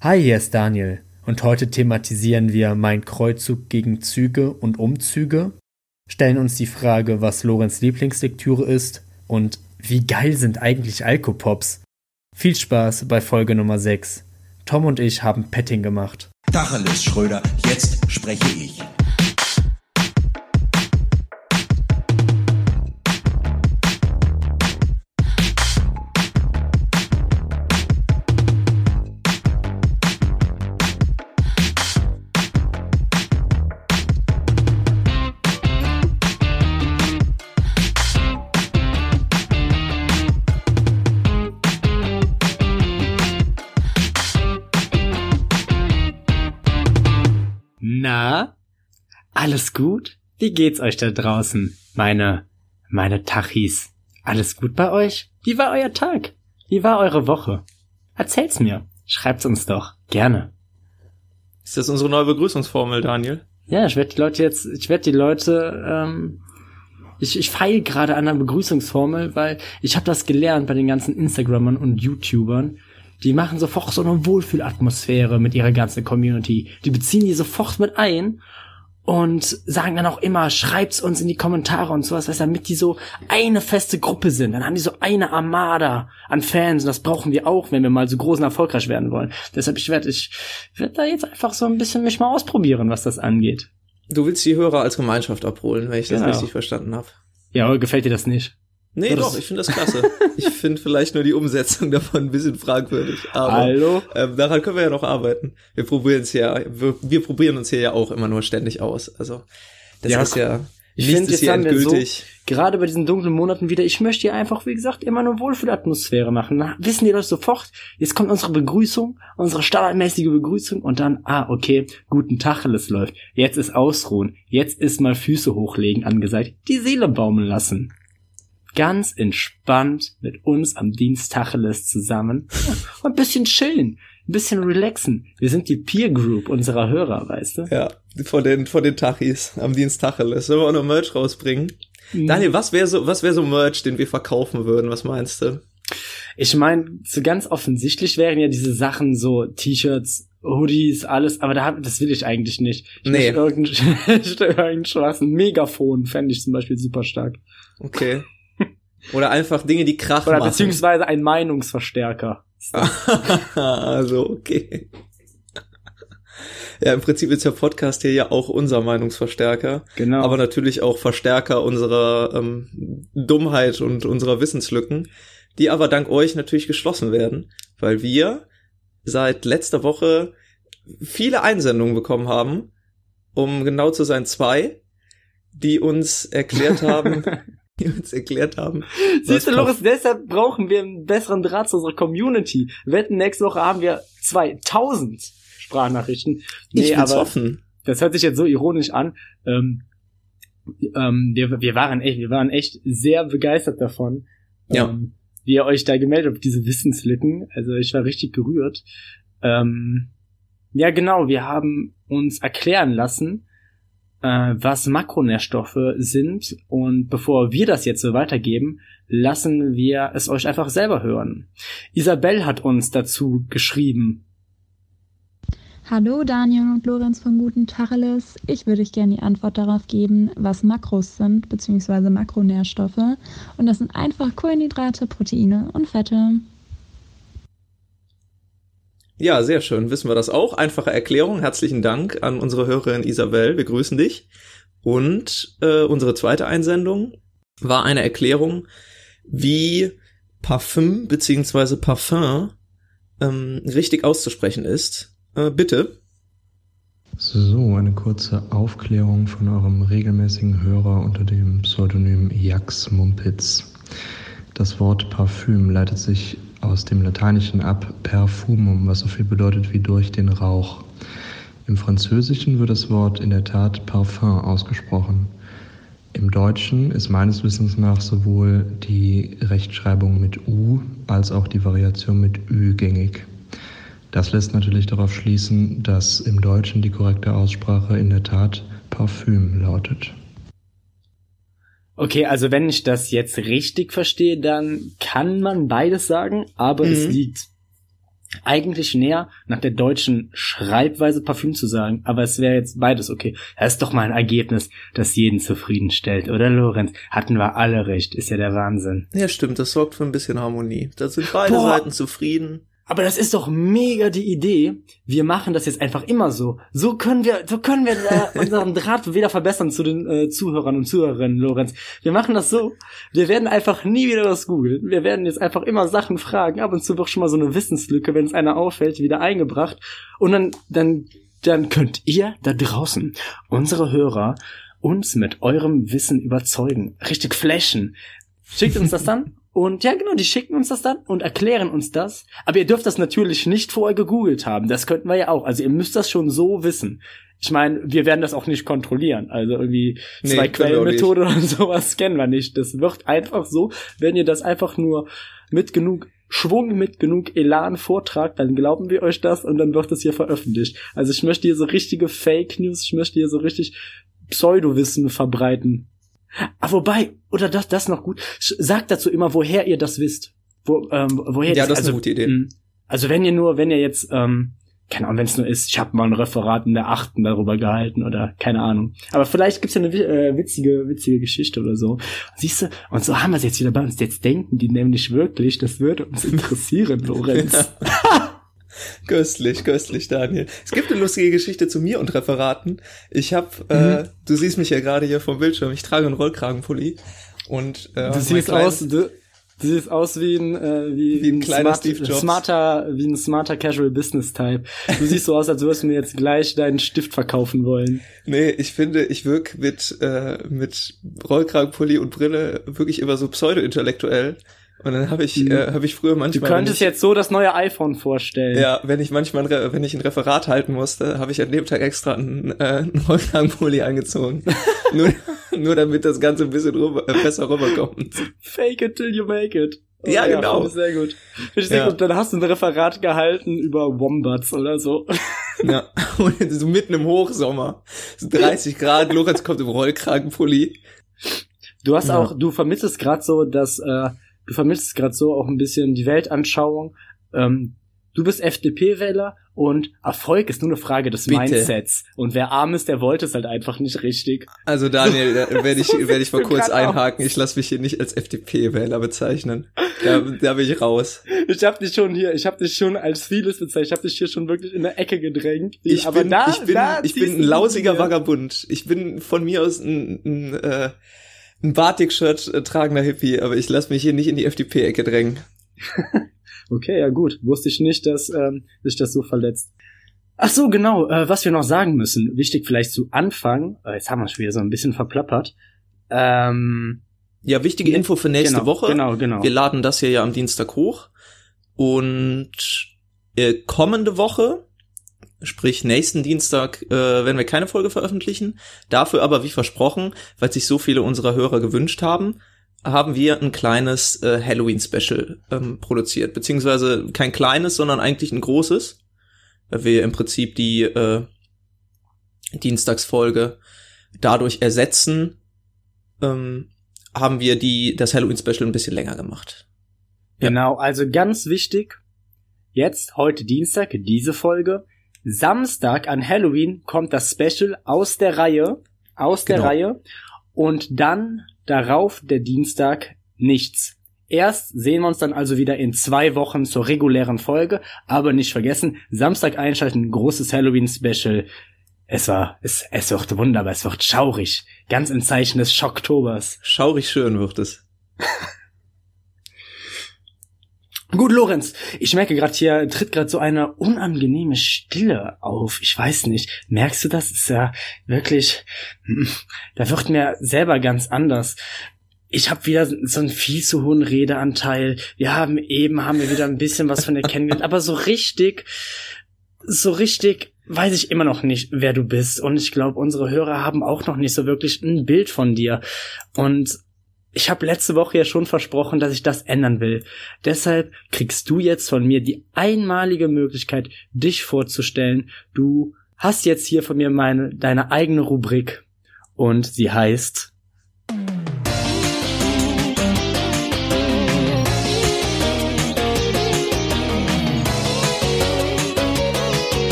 Hi, hier ist Daniel und heute thematisieren wir mein Kreuzzug gegen Züge und Umzüge, stellen uns die Frage, was Lorenz Lieblingslektüre ist und wie geil sind eigentlich Alkopops. Viel Spaß bei Folge Nummer 6. Tom und ich haben Petting gemacht. Tacheles, Schröder, jetzt spreche ich. Alles gut? Wie geht's euch da draußen? Meine, meine Tachis. Alles gut bei euch? Wie war euer Tag? Wie war eure Woche? Erzählt's mir. Schreibt's uns doch. Gerne. Ist das unsere neue Begrüßungsformel, Daniel? Ja, ich werde die Leute jetzt, ich werde die Leute, ähm, ich, ich feile gerade an der Begrüßungsformel, weil ich habe das gelernt bei den ganzen Instagrammern und YouTubern. Die machen sofort so eine Wohlfühlatmosphäre mit ihrer ganzen Community. Die beziehen die sofort mit ein und sagen dann auch immer, schreibt's uns in die Kommentare und sowas, weißt du, damit die so eine feste Gruppe sind. Dann haben die so eine Armada an Fans und das brauchen wir auch, wenn wir mal so groß und erfolgreich werden wollen. Deshalb, ich werde ich werd da jetzt einfach so ein bisschen mich mal ausprobieren, was das angeht. Du willst die Hörer als Gemeinschaft abholen, wenn ich das Genau. richtig verstanden habe. Ja, gefällt dir das nicht? Nee, Das- doch, ich finde das klasse. ich finde vielleicht nur die Umsetzung davon ein bisschen fragwürdig. Aber Hallo? ähm, daran können wir ja noch arbeiten. Wir probieren es ja, wir, wir probieren uns hier ja auch immer nur ständig aus. Also das Ja, ist ja Ich finde, jetzt haben wir so, gerade bei diesen dunklen Monaten wieder, ich möchte hier einfach, wie gesagt, immer eine Wohlfühlatmosphäre machen. Dann wissen die Leute sofort, jetzt kommt unsere Begrüßung, unsere standardmäßige Begrüßung und dann, ah, okay, guten Tag, alles läuft. Jetzt ist Ausruhen. Jetzt ist mal Füße hochlegen angesagt. Die Seele baumeln lassen. Ganz entspannt mit uns am Dienst Tacheles zusammen und ein bisschen chillen, ein bisschen relaxen. Wir sind die Peer Group unserer Hörer, weißt du? Ja, von den, von den Tachis am Dienst Tacheles. Sollen wir auch noch Merch rausbringen? Daniel, was wäre so, was wäre so Merch, den wir verkaufen würden? Was meinst du? Ich meine, so ganz offensichtlich wären ja diese Sachen so T-Shirts, Hoodies, alles, aber da das will ich eigentlich nicht. Ich Nee. möchte irgendeinen ich möchte irgendeinen Spaß. Ein Megafon fände ich zum Beispiel super stark. Okay. Oder einfach Dinge, die Krach Oder machen. beziehungsweise ein Meinungsverstärker. also, okay. Ja, im Prinzip ist der Podcast hier ja auch unser Meinungsverstärker, Genau. aber natürlich auch Verstärker unserer ähm, Dummheit und unserer Wissenslücken, die aber dank euch natürlich geschlossen werden, weil wir seit letzter Woche viele Einsendungen bekommen haben, um genau zu sein zwei, die uns erklärt haben, die uns erklärt haben, Siehst du, Loris, deshalb brauchen wir einen besseren Draht zu unserer Community. Wetten, nächste Woche haben wir 2000 Sprachnachrichten. ich bin's offen. das hört sich jetzt so ironisch an. Ähm, ähm, wir, wir waren echt, wir waren echt sehr begeistert davon, Ja. ähm, wie ihr euch da gemeldet habt, diese Wissenslücken. Also ich war richtig gerührt. Ähm, ja, genau, wir haben uns erklären lassen, äh, was Makronährstoffe sind. Und bevor wir das jetzt so weitergeben, lassen wir es euch einfach selber hören. Isabel hat uns dazu geschrieben. Hallo Daniel und Lorenz von Guten Tacheles. Ich würde euch gerne die Antwort darauf geben, was Makros sind, beziehungsweise Makronährstoffe. Und das sind einfach Kohlenhydrate, Proteine und Fette. Ja, sehr schön. Wissen wir das auch. Einfache Erklärung. Herzlichen Dank an unsere Hörerin Isabel. Wir grüßen dich. Und äh, unsere zweite Einsendung war eine Erklärung, wie Parfüm beziehungsweise Parfum ähm, richtig auszusprechen ist. Äh, bitte. So, eine kurze Aufklärung von eurem regelmäßigen Hörer unter dem Pseudonym Jax Mumpitz. Das Wort Parfüm leitet sich aus dem Lateinischen ab perfumum, was so viel bedeutet wie durch den Rauch. Im Französischen wird das Wort in der Tat Parfum ausgesprochen. Im Deutschen ist meines Wissens nach sowohl die Rechtschreibung mit U als auch die Variation mit Ü gängig. Das lässt natürlich darauf schließen, dass im Deutschen die korrekte Aussprache in der Tat Parfüm lautet. Okay, also wenn ich das jetzt richtig verstehe, dann kann man beides sagen, aber Mhm. es liegt eigentlich näher nach der deutschen Schreibweise Parfüm zu sagen, aber es wäre jetzt beides okay. Das ist doch mal ein Ergebnis, das jeden zufriedenstellt, oder Lorenz? Hatten wir alle recht, ist ja der Wahnsinn. Ja, stimmt, das sorgt für ein bisschen Harmonie. Da sind beide Boah. Seiten zufrieden. Aber das ist doch mega die Idee. Wir machen das jetzt einfach immer so. So können wir, so können wir unseren Draht wieder verbessern zu den äh, Zuhörern und Zuhörerinnen, Lorenz. Wir machen das so. Wir werden einfach nie wieder was googeln. Wir werden jetzt einfach immer Sachen fragen. Ab und zu wird schon mal so eine Wissenslücke, wenn es einer auffällt, wieder eingebracht. Und dann, dann, dann könnt ihr da draußen, unsere Hörer, uns mit eurem Wissen überzeugen. Richtig flashen. Schickt uns das dann und ja, genau, die schicken uns das dann und erklären uns das. Aber ihr dürft das natürlich nicht vorher gegoogelt haben. Das könnten wir ja auch. Also ihr müsst das schon so wissen. Ich meine, wir werden das auch nicht kontrollieren. Also irgendwie Nee, zwei Quellenmethode oder sowas kennen wir nicht. Das wird einfach so, wenn ihr das einfach nur mit genug Schwung, mit genug Elan vortragt, dann glauben wir euch das und dann wird das hier veröffentlicht. Also ich möchte hier so richtige Fake News, ich möchte hier so richtig Pseudowissen verbreiten. Ah, wobei, oder das, das noch gut. Sagt dazu immer, woher ihr das wisst. Wo, ähm, woher Ja, das, das ist also, eine gute Idee. mh, Also wenn ihr nur, wenn ihr jetzt, ähm, keine Ahnung, wenn es nur ist, ich habe mal ein Referat in der achten darüber gehalten oder keine Ahnung. Aber vielleicht gibt's ja eine äh, witzige, witzige Geschichte oder so. Siehst du, und so haben wir es jetzt wieder bei uns. Jetzt denken die nämlich wirklich, das würde uns interessieren, Lorenz. Köstlich, köstlich, Daniel. Es gibt eine lustige Geschichte zu mir und Referaten. Ich habe, äh, Mhm. du siehst mich ja gerade hier vom Bildschirm, ich trage einen Rollkragenpulli und äh, Du siehst aus, du, du siehst aus wie ein, äh, wie, Wie ein kleiner smart, Steve Jobs. smarter, wie ein smarter Casual Business Type. Du siehst so aus, als würdest du mir jetzt gleich deinen Stift verkaufen wollen. Nee, ich finde, ich wirk mit äh, mit Rollkragenpulli und Brille wirklich immer so pseudo-intellektuell. Und dann habe ich Mhm. äh, habe ich früher Du manchmal könntest wenn ich, jetzt so das neue iPhone vorstellen. ja, wenn ich manchmal wenn ich ein Referat halten musste, habe ich an dem Tag extra einen, äh, einen Rollkragenpulli angezogen. nur nur damit das ganze ein bisschen rüber, äh, besser rüberkommt. Fake it till you make it. Oh, Ja, genau. Finde ich sehr gut. Finde ich sehr Ja. gut. Dann hast du ein Referat gehalten über Wombats oder so. Ja, und so mitten im Hochsommer. So 30 Grad, Lorenz kommt im Rollkragenpulli. Du hast Ja. auch, du vermittelst gerade so, dass äh, du vermittelst gerade so auch ein bisschen die Weltanschauung. Ähm, du bist FDP-Wähler und Erfolg ist nur eine Frage des Bitte. Mindsets. Und wer arm ist, der wollte es halt einfach nicht richtig. Also Daniel, da werde ich, werde ich mal kurz grad aus. einhaken. Ich lasse mich hier nicht als FDP-Wähler bezeichnen. Da, da bin ich raus. Ich hab dich schon hier, ich hab dich schon als vieles bezeichnet. Ich hab dich hier schon wirklich in der Ecke gedrängt. Ich Aber bin, da, ich bin, ich bin ein lausiger. Vagabund. Ich bin von mir aus ein, ein, äh, ein Batik-Shirt äh, tragender Hippie, aber ich lasse mich hier nicht in die FDP-Ecke drängen. Okay, ja gut. Wusste ich nicht, dass ähm, sich das so verletzt. Ach so, genau. Äh, was wir noch sagen müssen. Wichtig vielleicht zu Anfang. Äh, jetzt haben wir schon wieder so ein bisschen verplappert. Ähm, Ja, wichtige Info für nächste genau, Woche. Genau, genau. Wir laden das hier ja am Dienstag hoch. Und äh, kommende Woche, sprich nächsten Dienstag, äh, werden wir keine Folge veröffentlichen. Dafür aber, wie versprochen, weil sich so viele unserer Hörer gewünscht haben, haben wir ein kleines äh, Halloween-Special ähm, produziert. Beziehungsweise kein kleines, sondern eigentlich ein großes. Weil wir im Prinzip die äh, Dienstagsfolge dadurch ersetzen, ähm, haben wir die, das Halloween-Special ein bisschen länger gemacht. Genau, also ganz wichtig. Jetzt, heute Dienstag, diese Folge. Samstag an Halloween kommt das Special aus der Reihe. Aus der Genau. Reihe. Und dann darauf der Dienstag nichts. Erst sehen wir uns dann also wieder in zwei Wochen zur regulären Folge. Aber nicht vergessen, Samstag einschalten, großes Halloween-Special. Es war, es, es wird wunderbar, es wird schaurig. Ganz im Zeichen des Schocktobers. Schaurig schön wird es. Gut, Lorenz, ich merke gerade hier tritt gerade so eine unangenehme Stille auf. Ich weiß nicht, merkst du das? Ist ja wirklich, hm, da wird mir selber ganz anders. Ich habe wieder so einen viel zu hohen Redeanteil. Wir haben eben haben wir wieder ein bisschen was von dir kennengelernt, aber so richtig, so richtig weiß ich immer noch nicht, wer du bist. Und ich glaube, unsere Hörer haben auch noch nicht so wirklich ein Bild von dir. Und ich habe letzte Woche ja schon versprochen, dass ich das ändern will. Deshalb kriegst du jetzt von mir die einmalige Möglichkeit, dich vorzustellen. Du hast jetzt hier von mir meine, deine eigene Rubrik und sie heißt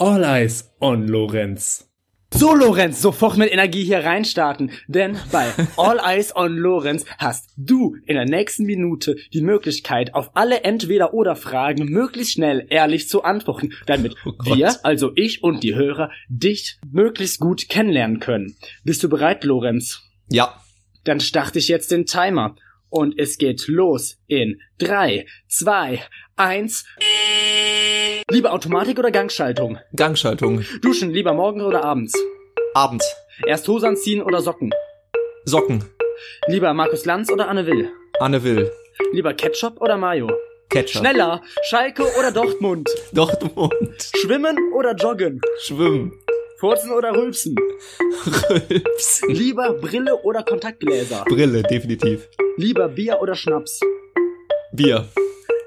All Eyes on Lorenz. So, Lorenz, sofort mit Energie hier reinstarten, denn bei All Eyes on Lorenz hast du in der nächsten Minute die Möglichkeit, auf alle Entweder-Oder-Fragen möglichst schnell ehrlich zu antworten, damit Oh wir, also ich und die Hörer, dich möglichst gut kennenlernen können. Bist du bereit, Lorenz? Ja. Dann starte ich jetzt den Timer. Und es geht los in drei, zwei, eins. Lieber Automatik oder Gangschaltung? Gangschaltung. Duschen lieber morgens oder abends? Abends. Erst Hose anziehen oder Socken? Socken. Lieber Markus Lanz oder Anne Will? Anne Will. Lieber Ketchup oder Mayo? Ketchup. Schneller, Schalke oder Dortmund? Dortmund. Schwimmen oder Joggen? Schwimmen. Furzen oder Rülpsen? Rülpsen. Lieber Brille oder Kontaktgläser? Brille, definitiv. Lieber Bier oder Schnaps? Bier.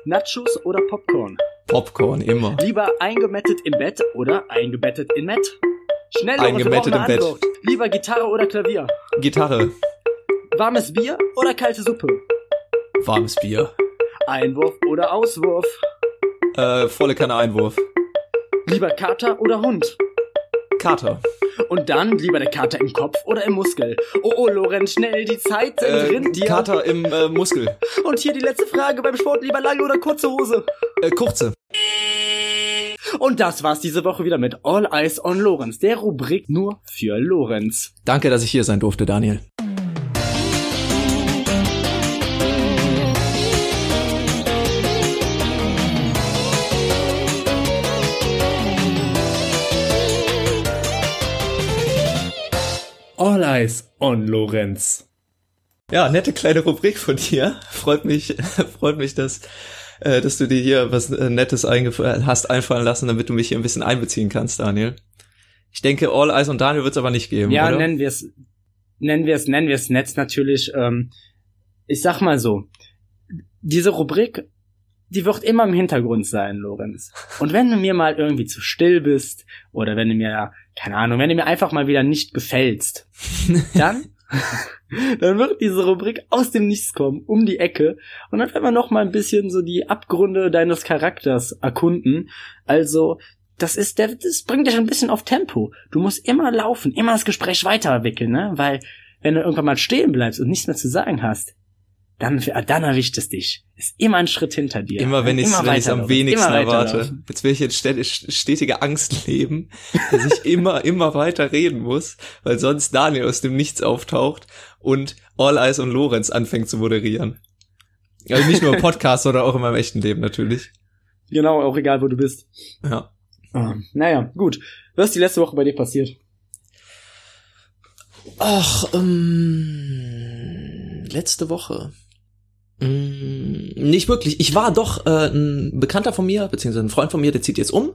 Nachos oder Popcorn? Popcorn, immer. Lieber eingebettet im Bett oder eingebettet in Bett? Schnell Eingebettet im Bett. Lieber Gitarre oder Klavier? Gitarre. Warmes Bier oder kalte Suppe? Warmes Bier. Einwurf oder Auswurf? Äh, volle Kanne Einwurf. Lieber Kater oder Hund? Kater. Und dann lieber der Kater im Kopf oder im Muskel? Oh, oh, Lorenz, schnell, die Zeit Äh, rinnt dir. Kater im äh, Muskel. Und hier die letzte Frage beim Sport, lieber lange oder kurze Hose? Äh, kurze. Und das war's diese Woche wieder mit All Eyes on Lorenz, der Rubrik nur für Lorenz. Danke, dass ich hier sein durfte, Daniel. Eyes on Lorenz. Ja, nette kleine Rubrik von dir. Freut mich, freut mich, dass, äh, dass du dir hier was äh, Nettes eingef- hast einfallen lassen, damit du mich hier ein bisschen einbeziehen kannst, Daniel. Ich denke, All Eyes und Daniel wird's aber nicht geben, Ja, oder? nennen wir es, nennen wir es, nennen wir es Netz natürlich. Ähm, ich sag mal so, diese Rubrik, die wird immer im Hintergrund sein, Lorenz. Und wenn du mir mal irgendwie zu still bist oder wenn du mir, keine Ahnung, wenn du mir einfach mal wieder nicht gefällst, dann, dann wird diese Rubrik aus dem Nichts kommen, um die Ecke. Und dann werden wir noch mal ein bisschen so die Abgründe deines Charakters erkunden. Also, das ist, der, das bringt dich ein bisschen auf Tempo. Du musst immer laufen, immer das Gespräch weiterwickeln, ne? Weil, wenn du irgendwann mal stehen bleibst und nichts mehr zu sagen hast, dann, dann erwischt es dich. Ist immer ein Schritt hinter dir. Immer wenn ich es wenn ich's am wenigsten erwarte. Jetzt will ich in stet- stetiger Angst leben, dass ich immer, immer weiter reden muss, weil sonst Daniel aus dem Nichts auftaucht und All Eyes und Lorenz anfängt zu moderieren. Also nicht nur im Podcast, sondern auch in meinem echten Leben natürlich. Genau, auch egal, wo du bist. Ja. Ah, naja, gut. Was ist die letzte Woche bei dir passiert? Ach, ähm, letzte Woche. Mm, Nicht wirklich. Ich war doch äh, ein Bekannter von mir, beziehungsweise ein Freund von mir, der zieht jetzt um.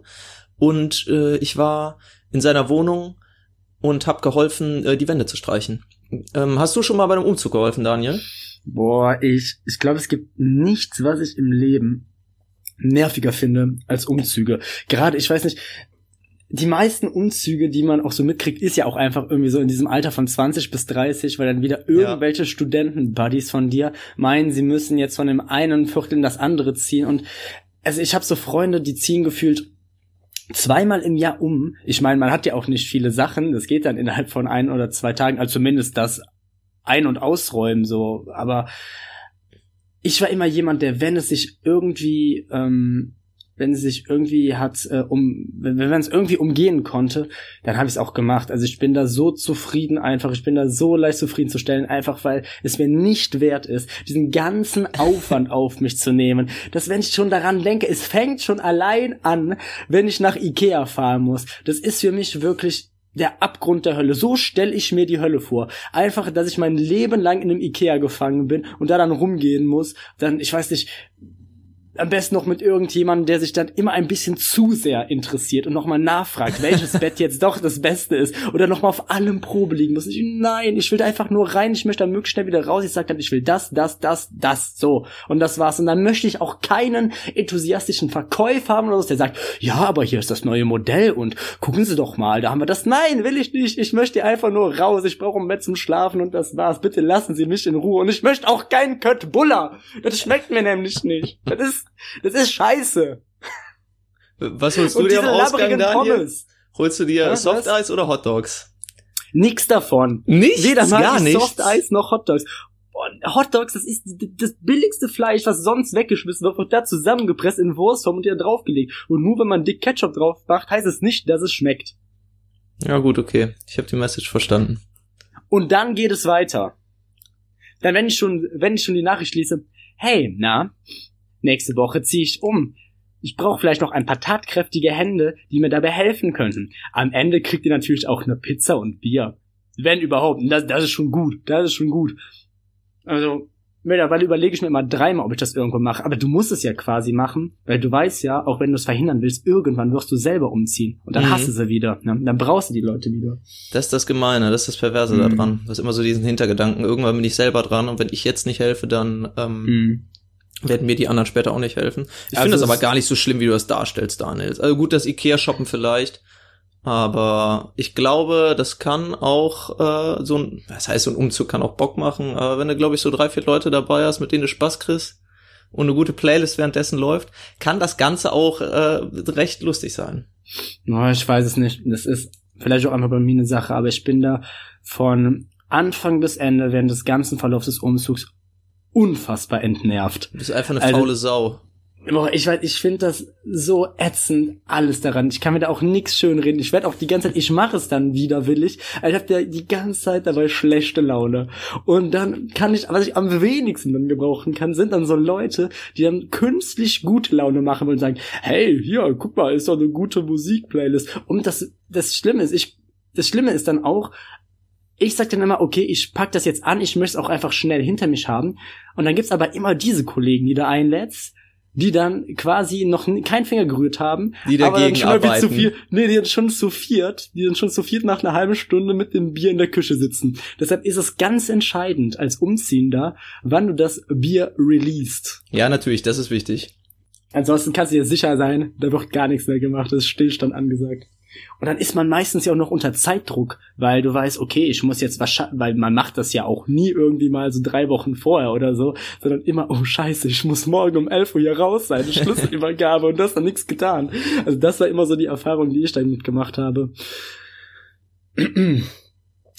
Und äh, ich war in seiner Wohnung und habe geholfen, äh, die Wände zu streichen. Ähm, hast du schon mal bei einem Umzug geholfen, Daniel? Boah, ich, ich glaube, es gibt nichts, was ich im Leben nerviger finde als Umzüge. Gerade, ich weiß nicht, die meisten Umzüge, die man auch so mitkriegt, ist ja auch einfach irgendwie so in diesem Alter von 20 bis 30, weil dann wieder irgendwelche Studenten-Buddies von dir meinen, sie müssen jetzt von dem einen Viertel in das andere ziehen. Und also ich habe so Freunde, die ziehen gefühlt zweimal im Jahr um. Ich meine, man hat ja auch nicht viele Sachen. Das geht dann innerhalb von ein oder zwei Tagen. Also zumindest das Ein- und Ausräumen so. Aber ich war immer jemand, der, wenn es sich irgendwie, ähm, wenn es sich irgendwie hat, äh, um, wenn wenn man es irgendwie umgehen konnte, dann habe ich es auch gemacht. Also ich bin da so zufrieden einfach, ich bin da so leicht zufriedenzustellen, einfach weil es mir nicht wert ist, diesen ganzen Aufwand auf mich zu nehmen. Dass wenn ich schon daran denke, es fängt schon allein an, wenn ich nach Ikea fahren muss. Das ist für mich wirklich der Abgrund der Hölle. So stelle ich mir die Hölle vor. Einfach, dass ich mein Leben lang in einem Ikea gefangen bin und da dann rumgehen muss. Dann, ich weiß nicht, am besten noch mit irgendjemandem, der sich dann immer ein bisschen zu sehr interessiert und nochmal nachfragt, welches Bett jetzt doch das Beste ist oder nochmal auf allem Probe liegen muss. Ich, nein, ich will da einfach nur rein, ich möchte da möglichst schnell wieder raus. Ich sage dann, ich will das, das, das, das, so. Und das war's. Und dann möchte ich auch keinen enthusiastischen Verkäufer haben oder so, der sagt, ja, aber hier ist das neue Modell und gucken Sie doch mal, da haben wir das. Nein, will ich nicht. Ich möchte einfach nur raus. Ich brauche ein Bett zum Schlafen und das war's. Bitte lassen Sie mich in Ruhe. Und ich möchte auch keinen Köttbullar. Das schmeckt mir nämlich nicht. Das ist, das ist scheiße. Was holst du Und dir am Ausgang, Daniel? Pommes. Holst du dir Was, Soft? Eis oder Hot Dogs? Nix davon. Nichts, Weder gar ich nichts. Soft Eis noch Hot Dogs. Hot Dogs, das ist das billigste Fleisch, was sonst weggeschmissen wird, wird da zusammengepresst in Wurstform und wieder draufgelegt. Und nur wenn man dick Ketchup drauf macht, heißt es nicht, dass es schmeckt. Ja gut, okay. Ich habe die Message verstanden. Und dann geht es weiter. Dann, wenn ich schon, wenn ich schon die Nachricht lese, hey, na, nächste Woche ziehe ich um. Ich brauche vielleicht noch ein paar tatkräftige Hände, die mir dabei helfen könnten. Am Ende kriegt ihr natürlich auch eine Pizza und Bier. Wenn überhaupt. Und Das, das ist schon gut. Das ist schon gut. Also, mittlerweile überlege ich mir immer dreimal, ob ich das irgendwo mache. Aber du musst es ja quasi machen, weil du weißt ja, auch wenn du es verhindern willst, irgendwann wirst du selber umziehen. Und dann Mhm. hast du sie wieder. Ne? Dann brauchst du die Leute wieder. Das ist das Gemeine, das ist das Perverse Mhm. da dran. Du hast immer so diesen Hintergedanken, irgendwann bin ich selber dran und wenn ich jetzt nicht helfe, dann ähm, Mhm. Werden mir die anderen später auch nicht helfen. Ich Also finde das es- aber gar nicht so schlimm, wie du das darstellst, Daniel. Also gut, das Ikea-Shoppen vielleicht, aber ich glaube, das kann auch äh, so ein, das heißt, so ein Umzug kann auch Bock machen, aber wenn du, glaube ich, so drei, vier Leute dabei hast, mit denen du Spaß kriegst und eine gute Playlist währenddessen läuft, kann das Ganze auch äh, recht lustig sein. Oh, ich weiß es nicht. Das ist vielleicht auch einfach bei mir eine Sache, aber ich bin da von Anfang bis Ende während des ganzen Verlaufs des Umzugs unfassbar entnervt. Du bist einfach eine Also- faule Sau. Boah, ich weiß, ich finde das so ätzend, alles daran. Ich kann mir da auch nix schön reden. Ich werde auch die ganze Zeit, ich mache es dann widerwillig. Ich habe ja die ganze Zeit dabei schlechte Laune. Und dann kann ich, was ich am wenigsten dann gebrauchen kann, sind dann so Leute, die dann künstlich gute Laune machen und sagen, hey, hier, guck mal, ist doch eine gute Musikplaylist. Und das, das Schlimme ist, ich, das Schlimme ist dann auch, ich sag dann immer, okay, ich pack das jetzt an, ich möchte es auch einfach schnell hinter mich haben. Und dann gibt's aber immer diese Kollegen, die du einlädst, die dann quasi noch keinen Finger gerührt haben, Die aber dann dagegen schon wie zu arbeiten. viel, nee, die sind schon zu viert, die sind schon zu viert nach einer halben Stunde mit dem Bier in der Küche sitzen. Deshalb ist es ganz entscheidend als Umziehender, wann du das Bier released. Ja, natürlich, das ist wichtig. Ansonsten kannst du dir sicher sein, da wird gar nichts mehr gemacht, es ist Stillstand angesagt. Und dann ist man meistens ja auch noch unter Zeitdruck, weil du weißt, okay, ich muss jetzt wahrscheinlich, weil man macht das ja auch nie irgendwie mal so drei Wochen vorher oder so, sondern immer, oh scheiße, ich muss morgen um 11 Uhr hier raus sein, Schlüsselübergabe und das dann nichts getan. Also das war immer so die Erfahrung, die ich dann mitgemacht habe.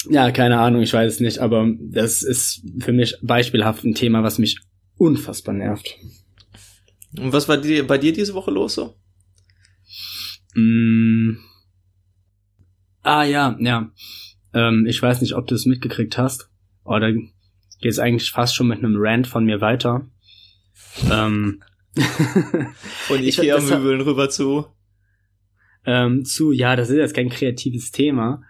Ja, keine Ahnung, ich weiß es nicht, aber das ist für mich beispielhaft ein Thema, was mich unfassbar nervt. Und was war die, bei dir diese Woche los so? Mm. Ah ja, ja. Ähm, ich weiß nicht, ob du es mitgekriegt hast. Oder geht es eigentlich fast schon mit einem Rant von mir weiter. ähm, Von Ich- Ikea-Möbeln rüber zu. ähm, zu, ja, das ist jetzt kein kreatives Thema.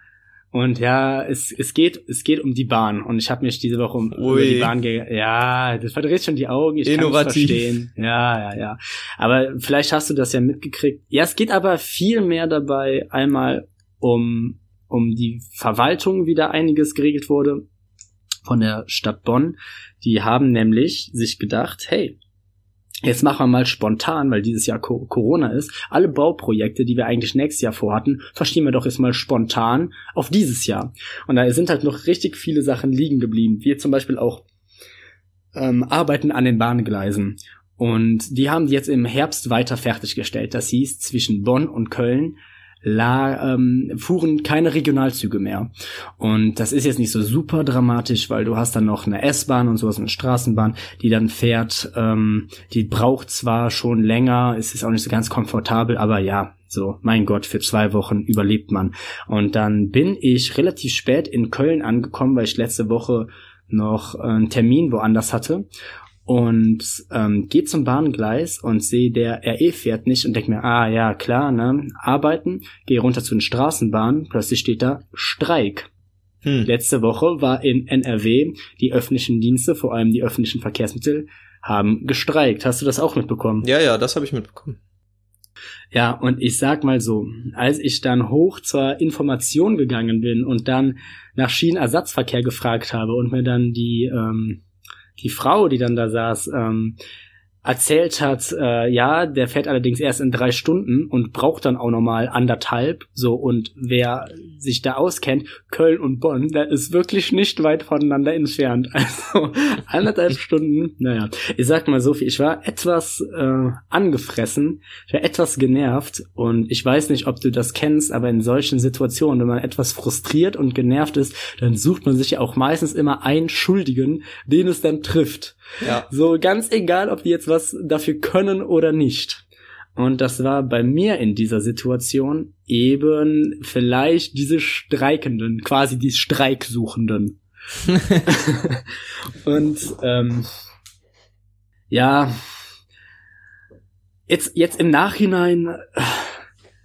Und ja, es, es geht, es geht um die Bahn. Und ich habe mich diese Woche um über die Bahn ge Ja, das verdreht schon die Augen. Ich kann Innovativ. es verstehen. Ja, ja, ja. Aber vielleicht hast du das ja mitgekriegt. Ja, es geht aber viel mehr dabei einmal um, um die Verwaltung, wie da einiges geregelt wurde von der Stadt Bonn. Die haben nämlich sich gedacht, hey, Jetzt machen wir mal spontan, weil dieses Jahr Co Corona ist, alle Bauprojekte, die wir eigentlich nächstes Jahr vorhatten, verschieben wir doch jetzt mal spontan auf dieses Jahr. Und da sind halt noch richtig viele Sachen liegen geblieben, wie zum Beispiel auch ähm, Arbeiten an den Bahngleisen. Und die haben die jetzt im Herbst weiter fertiggestellt. Das hieß, zwischen Bonn und Köln la, ähm, fuhren keine Regionalzüge mehr. Und das ist jetzt nicht so super dramatisch, weil du hast dann noch eine S-Bahn und sowas, eine Straßenbahn, die dann fährt. Ähm, die braucht zwar schon länger, es ist auch nicht so ganz komfortabel, aber ja, so, mein Gott, für zwei Wochen überlebt man. Und dann bin ich relativ spät in Köln angekommen, weil ich letzte Woche noch einen Termin woanders hatte und ähm, gehe zum Bahngleis und sehe, der RE fährt nicht und denke mir, ah ja, klar, ne, arbeiten, gehe runter zu den Straßenbahnen, plötzlich steht da Streik. Hm. Letzte Woche war in NRW die öffentlichen Dienste, vor allem die öffentlichen Verkehrsmittel, haben gestreikt. Hast du das auch mitbekommen? Ja, ja, das habe ich mitbekommen. Ja, und ich sag mal so, als ich dann hoch zur Information gegangen bin und dann nach Schienenersatzverkehr gefragt habe und mir dann die, ähm, die Frau, die dann da saß, ähm, erzählt hat, äh, ja, der fährt allerdings erst in drei Stunden und braucht dann auch nochmal anderthalb. So, und wer sich da auskennt, Köln und Bonn, da ist wirklich nicht weit voneinander entfernt. Also anderthalb Stunden, naja, ich sag mal so viel, ich war etwas äh, angefressen, ich war etwas genervt und ich weiß nicht, ob du das kennst, aber in solchen Situationen, wenn man etwas frustriert und genervt ist, dann sucht man sich ja auch meistens immer einen Schuldigen, den es dann trifft. Ja. So ganz egal, ob die jetzt was dafür können oder nicht. Und das war bei mir in dieser Situation eben vielleicht diese Streikenden, quasi die Streiksuchenden. Und ähm, ja, jetzt, jetzt im Nachhinein äh,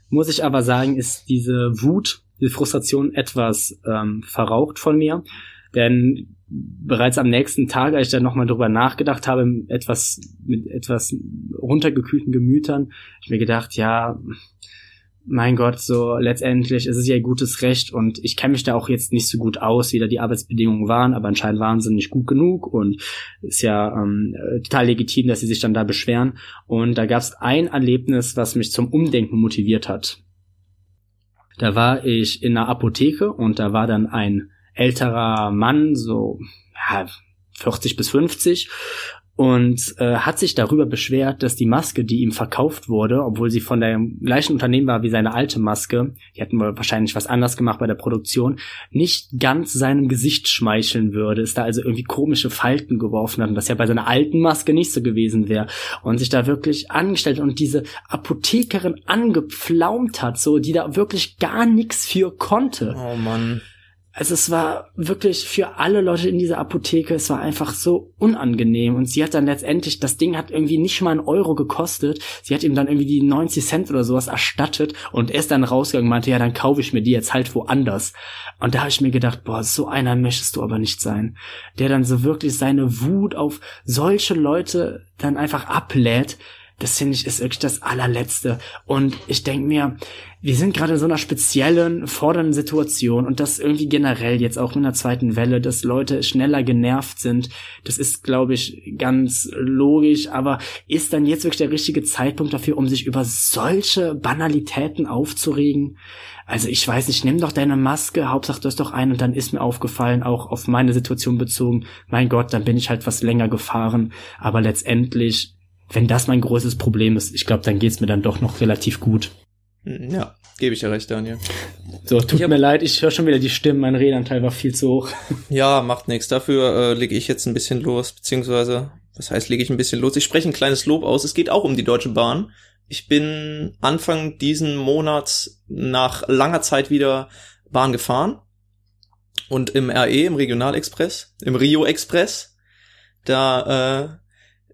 muss ich aber sagen, ist diese Wut, die Frustration etwas ähm, verraucht von mir. Denn bereits am nächsten Tag, als ich dann nochmal drüber nachgedacht habe, etwas, mit etwas runtergekühlten Gemütern, ich mir gedacht, ja, mein Gott, so letztendlich ist es ja gutes Recht und ich kenne mich da auch jetzt nicht so gut aus, wie da die Arbeitsbedingungen waren, aber anscheinend waren sie nicht gut genug und ist ja ähm, total legitim, dass sie sich dann da beschweren. Und da gab es ein Erlebnis, was mich zum Umdenken motiviert hat. Da war ich in einer Apotheke und da war dann ein älterer Mann, so ja, 40 bis 50, und äh, hat sich darüber beschwert, dass die Maske, die ihm verkauft wurde, obwohl sie von dem gleichen Unternehmen war wie seine alte Maske, die hatten wohl wahrscheinlich was anders gemacht bei der Produktion, nicht ganz seinem Gesicht schmeicheln würde, ist da also irgendwie komische Falten geworfen hat und das ja bei seiner alten Maske nicht so gewesen wäre und sich da wirklich angestellt und diese Apothekerin angepflaumt hat, so die da wirklich gar nichts für konnte. Oh Mann. Also es war wirklich für alle Leute in dieser Apotheke, es war einfach so unangenehm. Und sie hat dann letztendlich, das Ding hat irgendwie nicht mal einen Euro gekostet. Sie hat ihm dann irgendwie die 90 Cent oder sowas erstattet und er ist dann rausgegangen und meinte, ja, dann kaufe ich mir die jetzt halt woanders. Und da habe ich mir gedacht, boah, so einer möchtest du aber nicht sein. Der dann so wirklich seine Wut auf solche Leute dann einfach ablädt. Das finde ich ist wirklich das allerletzte. Und ich denke mir, wir sind gerade in so einer speziellen, fordernden Situation und das irgendwie generell jetzt auch in der zweiten Welle, dass Leute schneller genervt sind. Das ist, glaube ich, ganz logisch, aber ist dann jetzt wirklich der richtige Zeitpunkt dafür, um sich über solche Banalitäten aufzuregen? Also ich weiß nicht, nimm doch deine Maske, Hauptsache du hast doch ein und dann ist mir aufgefallen, auch auf meine Situation bezogen, mein Gott, dann bin ich halt was länger gefahren, aber letztendlich, wenn das mein größtes Problem ist, ich glaube, dann geht's mir dann doch noch relativ gut. Ja, gebe ich dir recht, Daniel. So, tut hab- mir leid, ich höre schon wieder die Stimmen, mein Redanteil war viel zu hoch. Ja, macht nichts. Dafür äh, lege ich jetzt ein bisschen los, beziehungsweise, was heißt, lege ich ein bisschen los? Ich spreche ein kleines Lob aus. Es geht auch um die Deutsche Bahn. Ich bin Anfang diesen Monats nach langer Zeit wieder Bahn gefahren. Und im RE, im Regionalexpress, im Rio Express, da äh,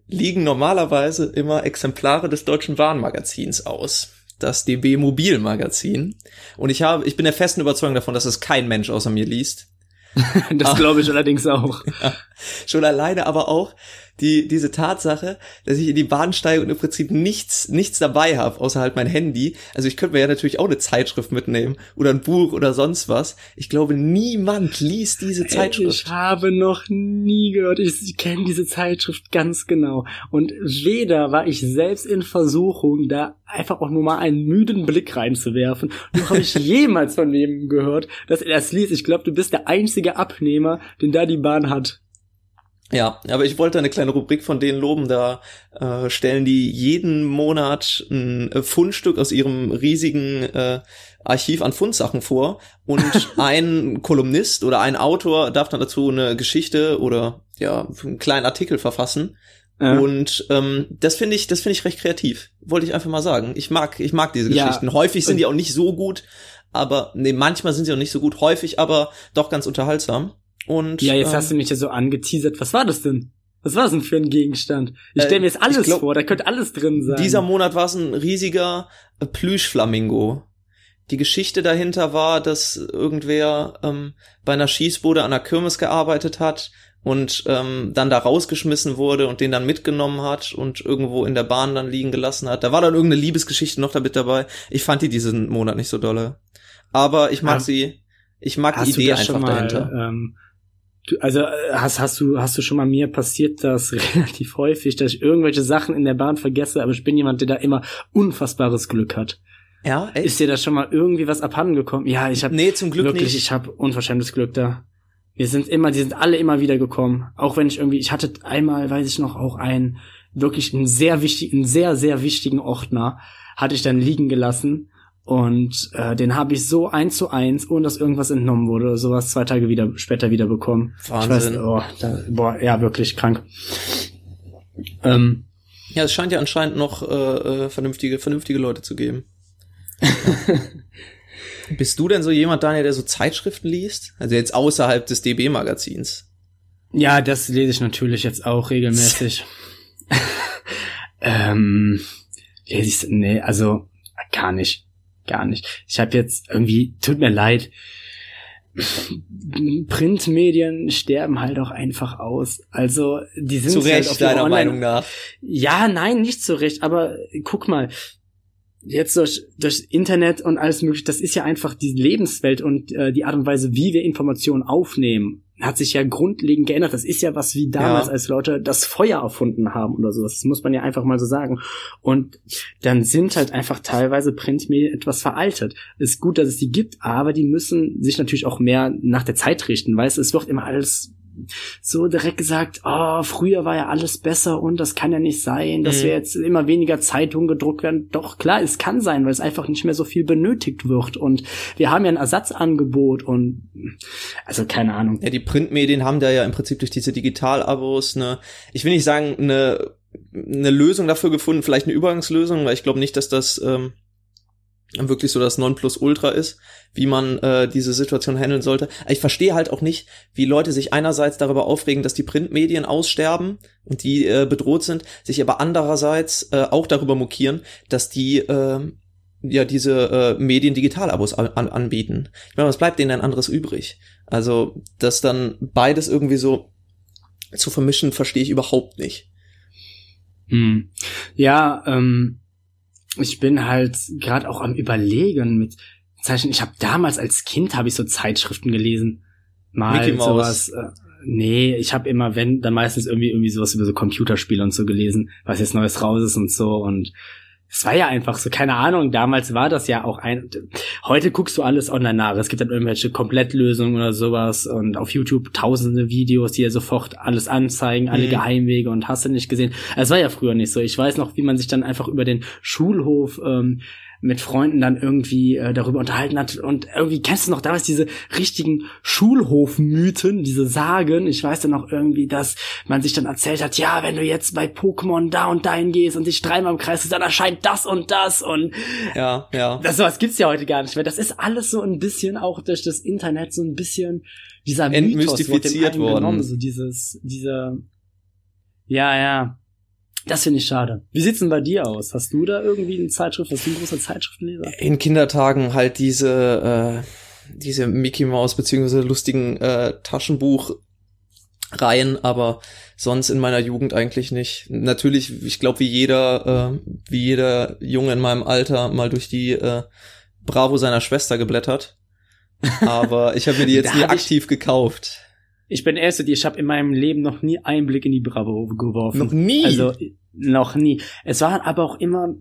liegen normalerweise immer Exemplare des Deutschen Bahnmagazins aus. Das DB Mobilmagazin. Und ich habe, ich bin der festen Überzeugung davon, dass es kein Mensch außer mir liest. Das glaube ich allerdings auch. Schon alleine aber auch die, diese Tatsache, dass ich in die Bahn steige und im Prinzip nichts, nichts dabei habe, außer halt mein Handy. Also ich könnte mir ja natürlich auch eine Zeitschrift mitnehmen oder ein Buch oder sonst was. Ich glaube, niemand liest diese Ich Zeitschrift. habe noch nie gehört, ich kenne diese Zeitschrift ganz genau. Und weder war ich selbst in Versuchung, da einfach auch nur mal einen müden Blick reinzuwerfen, noch habe ich jemals von wem gehört, dass er das liest. Ich glaube, du bist der einzige Abnehmer, den da die Bahn hat. Ja, aber ich wollte eine kleine Rubrik von denen loben. Da äh, stellen die jeden Monat ein äh, Fundstück aus ihrem riesigen äh, Archiv an Fundsachen vor und ein Kolumnist oder ein Autor darf dann dazu eine Geschichte oder ja einen kleinen Artikel verfassen. Ja. Und ähm, das finde ich, das finde ich recht kreativ. Wollte ich einfach mal sagen. Ich mag, ich mag diese Ja. Geschichten. Häufig sind die auch nicht so gut, aber nee, manchmal sind sie auch nicht so gut. Häufig aber doch ganz unterhaltsam. Und Ja, jetzt ähm, hast du mich ja so angeteasert. Was war das denn? Was war das denn für ein Gegenstand? Ich stelle Äh, mir jetzt alles glaub, vor, da könnte alles drin sein. Dieser Monat war es ein riesiger äh, Plüschflamingo. Die Geschichte dahinter war, dass irgendwer ähm, bei einer Schießbude an der Kirmes gearbeitet hat und ähm, dann da rausgeschmissen wurde und den dann mitgenommen hat und irgendwo in der Bahn dann liegen gelassen hat. Da war dann irgendeine Liebesgeschichte noch damit dabei. Ich fand die diesen Monat nicht so dolle. Aber ich mag Ah. sie, ich mag die Idee einfach mal dahinter. ähm, also äh, hast, hast du hast du schon mal mir passiert das relativ häufig, dass ich irgendwelche Sachen in der Bahn vergesse, aber ich bin jemand, der da immer unfassbares Glück hat. Ja, echt? Ist dir da schon mal irgendwie was abhanden gekommen? Ja, ich habe Nee, zum Glück wirklich, nicht. ich habe unverschämtes Glück da. Wir sind immer, die sind alle immer wieder gekommen. Auch wenn ich irgendwie, ich hatte einmal, weiß ich noch, auch einen wirklich einen sehr wichtigen, einen sehr sehr wichtigen Ordner hatte ich dann liegen gelassen und äh, den habe ich so eins zu eins, ohne dass irgendwas entnommen wurde oder sowas, zwei Tage wieder später wieder bekommen. Wahnsinn. Ich weiß, oh, da, boah, ja wirklich krank. Ähm, Ja, es scheint ja anscheinend noch äh, äh, vernünftige, vernünftige Leute zu geben. Bist du denn so jemand, Daniel, der so Zeitschriften liest? Also jetzt außerhalb des DB-Magazins. Ja, das lese ich natürlich jetzt auch regelmäßig. ähm, lese ich's, nee, also gar nicht, gar nicht. Ich habe jetzt irgendwie, tut mir leid, Printmedien sterben halt auch einfach aus. Also die sind Zu halt Recht, auf ihre deiner Online- Meinung nach. Ja, nein, nicht zu Recht, aber guck mal, jetzt durch, durch Internet und alles mögliche, das ist ja einfach die Lebenswelt und äh, die Art und Weise, wie wir Informationen aufnehmen, hat sich ja grundlegend geändert. Das ist ja was wie damals, Ja. als Leute das Feuer erfunden haben oder sowas. Das muss man ja einfach mal so sagen. Und dann sind halt einfach teilweise Printmedien etwas veraltet. Ist gut, dass es die gibt, aber die müssen sich natürlich auch mehr nach der Zeit richten. Weißt du, es wird immer alles so direkt gesagt, oh, früher war ja alles besser und das kann ja nicht sein, dass Mhm. wir jetzt immer weniger Zeitungen gedruckt werden. Doch klar, es kann sein, weil es einfach nicht mehr so viel benötigt wird und wir haben ja ein Ersatzangebot und also keine Ahnung. Ja, die Printmedien haben da ja im Prinzip durch diese Digitalabos eine, ich will nicht sagen, eine, eine Lösung dafür gefunden, vielleicht eine Übergangslösung, weil ich glaube nicht, dass das ähm, wirklich so das Nonplusultra ist, wie man äh, diese Situation handeln sollte. Ich verstehe halt auch nicht, wie Leute sich einerseits darüber aufregen, dass die Printmedien aussterben und die äh, bedroht sind, sich aber andererseits äh, auch darüber mokieren, dass die äh, ja diese äh, Medien Digitalabos an, an, anbieten. Ich meine, was bleibt denen denn anderes übrig? Also, das dann beides irgendwie so zu vermischen, verstehe ich überhaupt nicht. Hm. Ja, ähm, ich bin halt gerade auch am überlegen mit Zeichen. Ich habe damals als Kind habe ich so Zeitschriften gelesen, mal Mickey sowas. Äh, nee, ich habe immer wenn dann meistens irgendwie irgendwie sowas über so Computerspiele und so gelesen, was jetzt Neues raus ist und so und es war ja einfach so, keine Ahnung, damals war das ja auch ein, heute guckst du alles online nach, es gibt dann irgendwelche Komplettlösungen oder sowas und auf YouTube tausende Videos, die ja sofort alles anzeigen, alle Mhm. Geheimwege und hast du nicht gesehen. Es war ja früher nicht so. Ich weiß noch, wie man sich dann einfach über den Schulhof ähm, mit Freunden dann irgendwie äh, darüber unterhalten hat und irgendwie kennst du noch damals diese richtigen Schulhofmythen, diese Sagen. Ich weiß dann noch irgendwie, dass man sich dann erzählt hat, ja, wenn du jetzt bei Pokémon da und dahin gehst und dich dreimal im Kreis dann erscheint das und das und Ja, ja. das sowas gibt's ja heute gar nicht mehr. Das ist alles so ein bisschen auch durch das Internet so ein bisschen dieser Mythos wird dem einen genommen, worden. so dieses dieser ja, ja. Das finde ich schade. Wie sieht's denn bei dir aus? Hast du da irgendwie eine Zeitschrift? Hast du ein großer Zeitschriftenleser? In Kindertagen halt diese, äh, diese Mickey Mouse beziehungsweise lustigen äh, Taschenbuchreihen, aber sonst in meiner Jugend eigentlich nicht. Natürlich, ich glaube, wie jeder, äh, wie jeder Junge in meinem Alter mal durch die äh, Bravo seiner Schwester geblättert. Aber ich habe mir die jetzt nie aktiv gekauft. Ich bin dir, ich habe in meinem Leben noch nie einen Blick in die Bravo geworfen. Noch nie? Also noch nie. Es waren aber auch immer.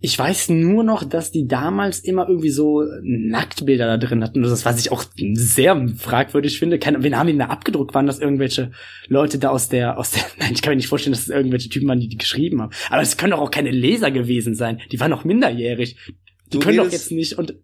Ich weiß nur noch, dass die damals immer irgendwie so Nacktbilder da drin hatten. Das, was ich auch sehr fragwürdig finde. Keine, wen haben die denn da abgedruckt? Waren das irgendwelche Leute da aus der, aus der, nein, ich kann mir nicht vorstellen, dass es irgendwelche Typen waren, die die geschrieben haben. Aber es können doch auch keine Leser gewesen sein. Die waren noch minderjährig. Die Du können doch redest- jetzt nicht und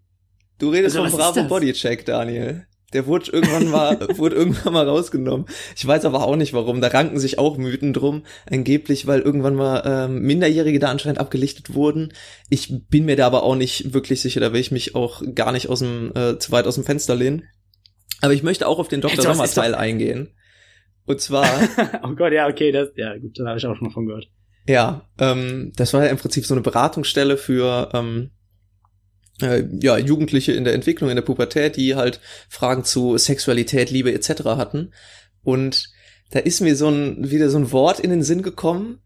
Du redest Also, vom Bravo das? Bodycheck, Daniel. Der wurde irgendwann mal, wurde irgendwann mal rausgenommen. Ich weiß aber auch nicht warum. Da ranken sich auch Mythen drum. Angeblich, weil irgendwann mal ähm, Minderjährige da anscheinend abgelichtet wurden. Ich bin mir da aber auch nicht wirklich sicher. Da will ich mich auch gar nicht aus dem, äh, zu weit aus dem Fenster lehnen. Aber ich möchte auch auf den Dr. Sommer ist doch- Teil eingehen. Und zwar, oh Gott, ja, okay, das, ja, gut, da habe ich auch schon von gehört. Ja, ähm, das war ja im Prinzip so eine Beratungsstelle für ähm, äh, ja, Jugendliche in der Entwicklung, in der Pubertät, die halt Fragen zu Sexualität, Liebe etc. hatten. Und da ist mir so ein wieder so ein Wort in den Sinn gekommen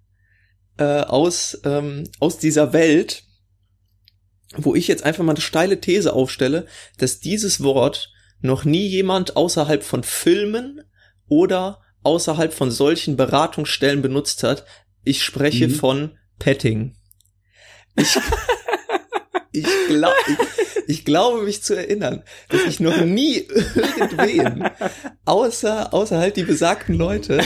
äh, aus ähm, aus dieser Welt, wo ich jetzt einfach mal eine steile These aufstelle, dass dieses Wort noch nie jemand außerhalb von Filmen oder außerhalb von solchen Beratungsstellen benutzt hat. Ich spreche Mhm. von Petting. Ich, ich, glaub, ich, ich glaube mich zu erinnern, dass ich noch nie irgendwen, außer, außer halt die besagten Leute,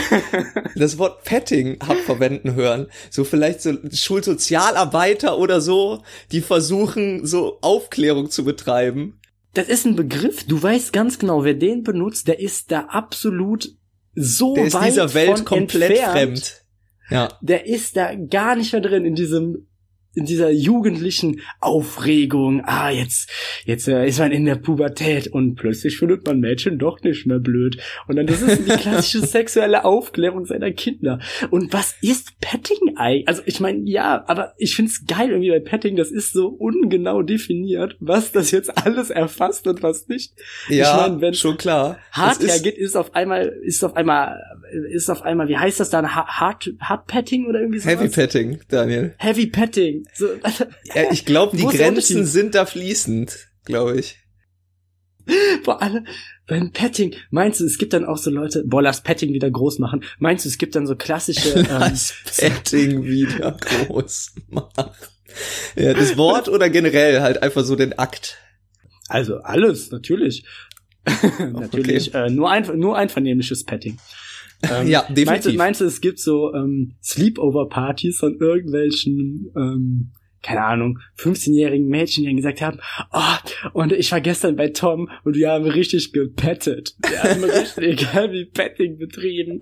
das Wort Petting hab verwenden hören. So vielleicht so Schulsozialarbeiter oder so, die versuchen, so Aufklärung zu betreiben. Das ist ein Begriff, du weißt ganz genau, wer den benutzt, der ist da absolut so Der ist weit dieser Welt komplett entfernt. fremd. Ja. Der ist da gar nicht mehr drin in diesem in dieser jugendlichen Aufregung. Ah, jetzt jetzt äh, ist man in der Pubertät und plötzlich findet man Mädchen doch nicht mehr blöd. Und dann das ist die klassische sexuelle Aufklärung seiner Kinder. Und was ist Petting eigentlich? Also ich meine, ja, aber ich find's geil irgendwie bei Petting, das ist so ungenau definiert, was das jetzt alles erfasst und was nicht. Ja, mein, wenn- schon klar. Hart Es ist- auf einmal, ist auf einmal, ist auf einmal, wie heißt das dann? Ha- Hard, Hard Petting oder irgendwie sowas? Heavy Petting, Daniel. Heavy Petting. So, Ja, ich glaube, die Grenzen sind da fließend, glaube ich. vor allem beim Petting. Meinst du, es gibt dann auch so Leute, boah, lass Petting wieder groß machen. Meinst du, es gibt dann so klassische, ähm, Petting wieder groß machen. Ja, das Wort oder generell halt einfach so den Akt. also alles, natürlich. natürlich, äh, nur, ein, nur einvernehmliches Petting. Ähm, Ja, Meinst du, definitiv. meinst du, es gibt so ähm, Sleepover-Partys von irgendwelchen, ähm, keine Ahnung, 15-jährigen Mädchen, die dann gesagt haben, oh, und ich war gestern bei Tom und wir haben richtig gepettet. Wir haben richtig Heavy Petting betrieben.